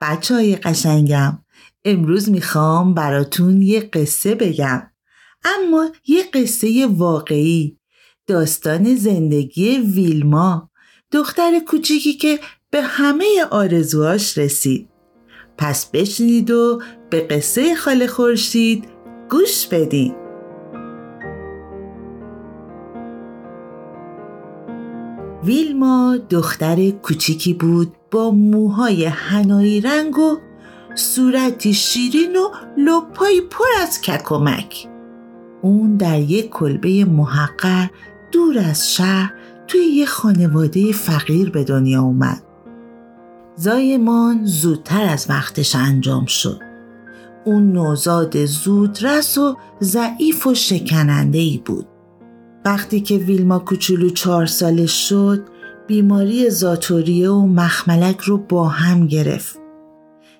بچه های قشنگم امروز می‌خوام براتون یه قصه بگم. اما یه قصه واقعی داستان زندگی ویلما دختر کوچیکی که به همه آرزوهاش رسید. پس بشنید و به قصه خاله خورشید گوش بدین. ویلما دختر کوچیکی بود موهای هنایی رنگ و صورتی شیرین و لپایی پر از ککمک. اون در یک کلبه محقر دور از شهر توی یه خانواده فقیر به دنیا اومد. زایمان زودتر از وقتش انجام شد. اون نوزاد زودرس و ضعیف و شکننده ای بود. وقتی که ویلما کوچولو چهار سالش شد بیماری زاتوریه و مخملک رو با هم گرفت.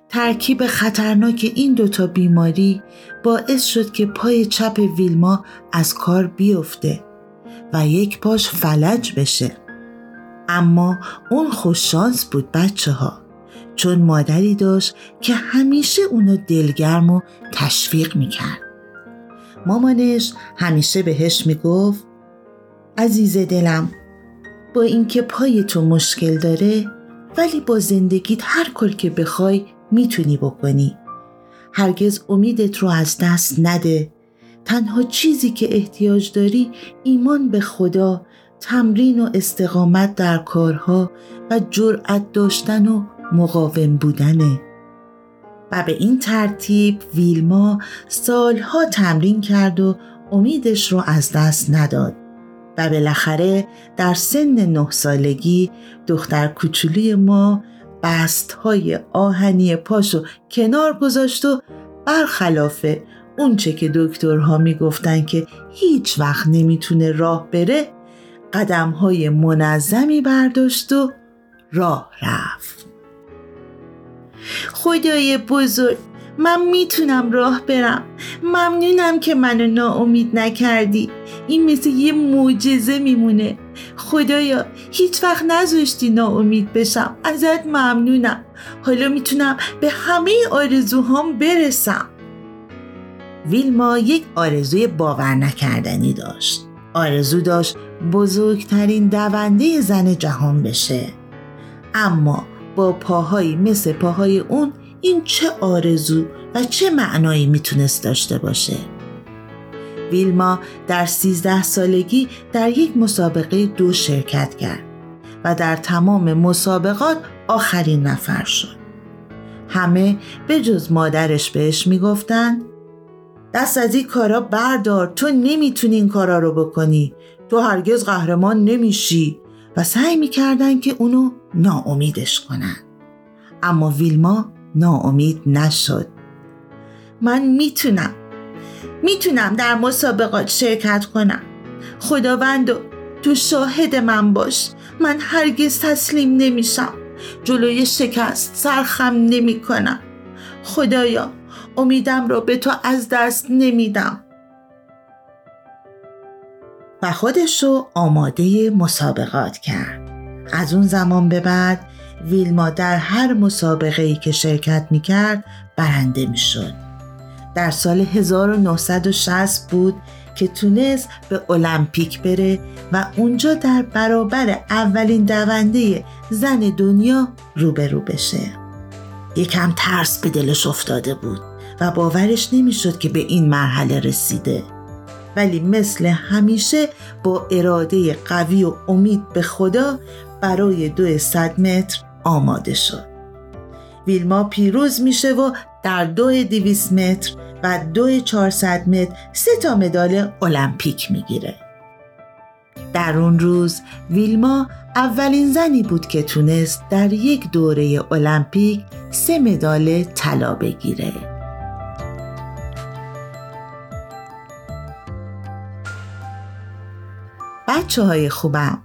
ترکیب خطرناک این دوتا بیماری باعث شد که پای چپ ویلما از کار بیفته و یک پاش فلج بشه. اما اون خوششانس بود بچه ها چون مادری داشت که همیشه اونو دلگرم و تشویق می‌کرد. مامانش همیشه بهش می‌گفت عزیز دلم با اینکه پای تو مشکل داره ولی با زندگیت هر کار که بخوای می‌تونی بکنی. هرگز امیدت رو از دست نده. تنها چیزی که احتیاج داری ایمان به خدا تمرین و استقامت در کارها و جرأت داشتن و مقاوم بودنه. و به این ترتیب ویلما سالها تمرین کرد و امیدش رو از دست نداد. و بالاخره در سن نه سالگی دختر کوچولی ما بست های آهنی پاشو کنار گذاشت و برخلاف اونچه که دکترها می‌گفتن که هیچ وقت نمی‌تونه راه بره قدم های منظمی برداشت و راه رفت. خدای بزرگ من می‌تونم راه برم. ممنونم که منو ناامید نکردی. این مثل یه معجزه میمونه. خدایا هیچ وقت نذاشتی ناامید بشم. ازت ممنونم. حالا می‌تونم به همه آرزوهام برسم. ویلما یک آرزوی باور نکردنی داشت. آرزو داشت بزرگترین دونده زن جهان بشه. اما با پاهایی مثل پاهای اون این چه آرزو و چه معنایی می‌تونست داشته باشه؟ ویلما در سیزده سالگی در یک مسابقه دو شرکت کرد و در تمام مسابقات آخرین نفر شد. همه به جز مادرش بهش می‌گفتن دست از این کارا بردار تو نمی‌تونی این کارا رو بکنی تو هرگز قهرمان نمیشی. و سعی می‌کردن که اونو ناامیدش کنن. اما ویلما ناامید نشد. من می‌تونم. می‌تونم در مسابقات شرکت کنم. خداوند تو شاهد من باش. من هرگز تسلیم نمیشم. جلوی شکست سرخم نمی کنم خدایا امیدم را به تو از دست نمیدم. و خودش رو آماده مسابقات کرد. از اون زمان به بعد ویلما در هر مسابقه ای که شرکت می کرد برنده می شد. در سال 1960 بود که تونست به المپیک بره و اونجا در برابر اولین دونده زن دنیا روبرو بشه. یکم ترس به دلش افتاده بود و باورش نمی‌شد که به این مرحله رسیده. ولی مثل همیشه با اراده قوی و امید به خدا برای دو صد متر آماده شد. ویلما پیروز میشه و در دو دیویس متر و دو 400 متر سه تا مدال المپیک می‌گیره. در اون روز ویلما اولین زنی بود که تونست در یک دوره المپیک سه مدال طلا بگیره. بچه های خوبم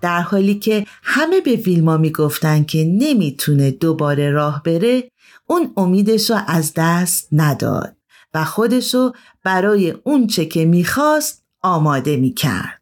در حالی که همه به ویلما می‌گفتن که نمی‌تونه دوباره راه بره اون امیدش رو از دست نداد و خودشو برای اونچه که می‌خواست آماده می‌کرد.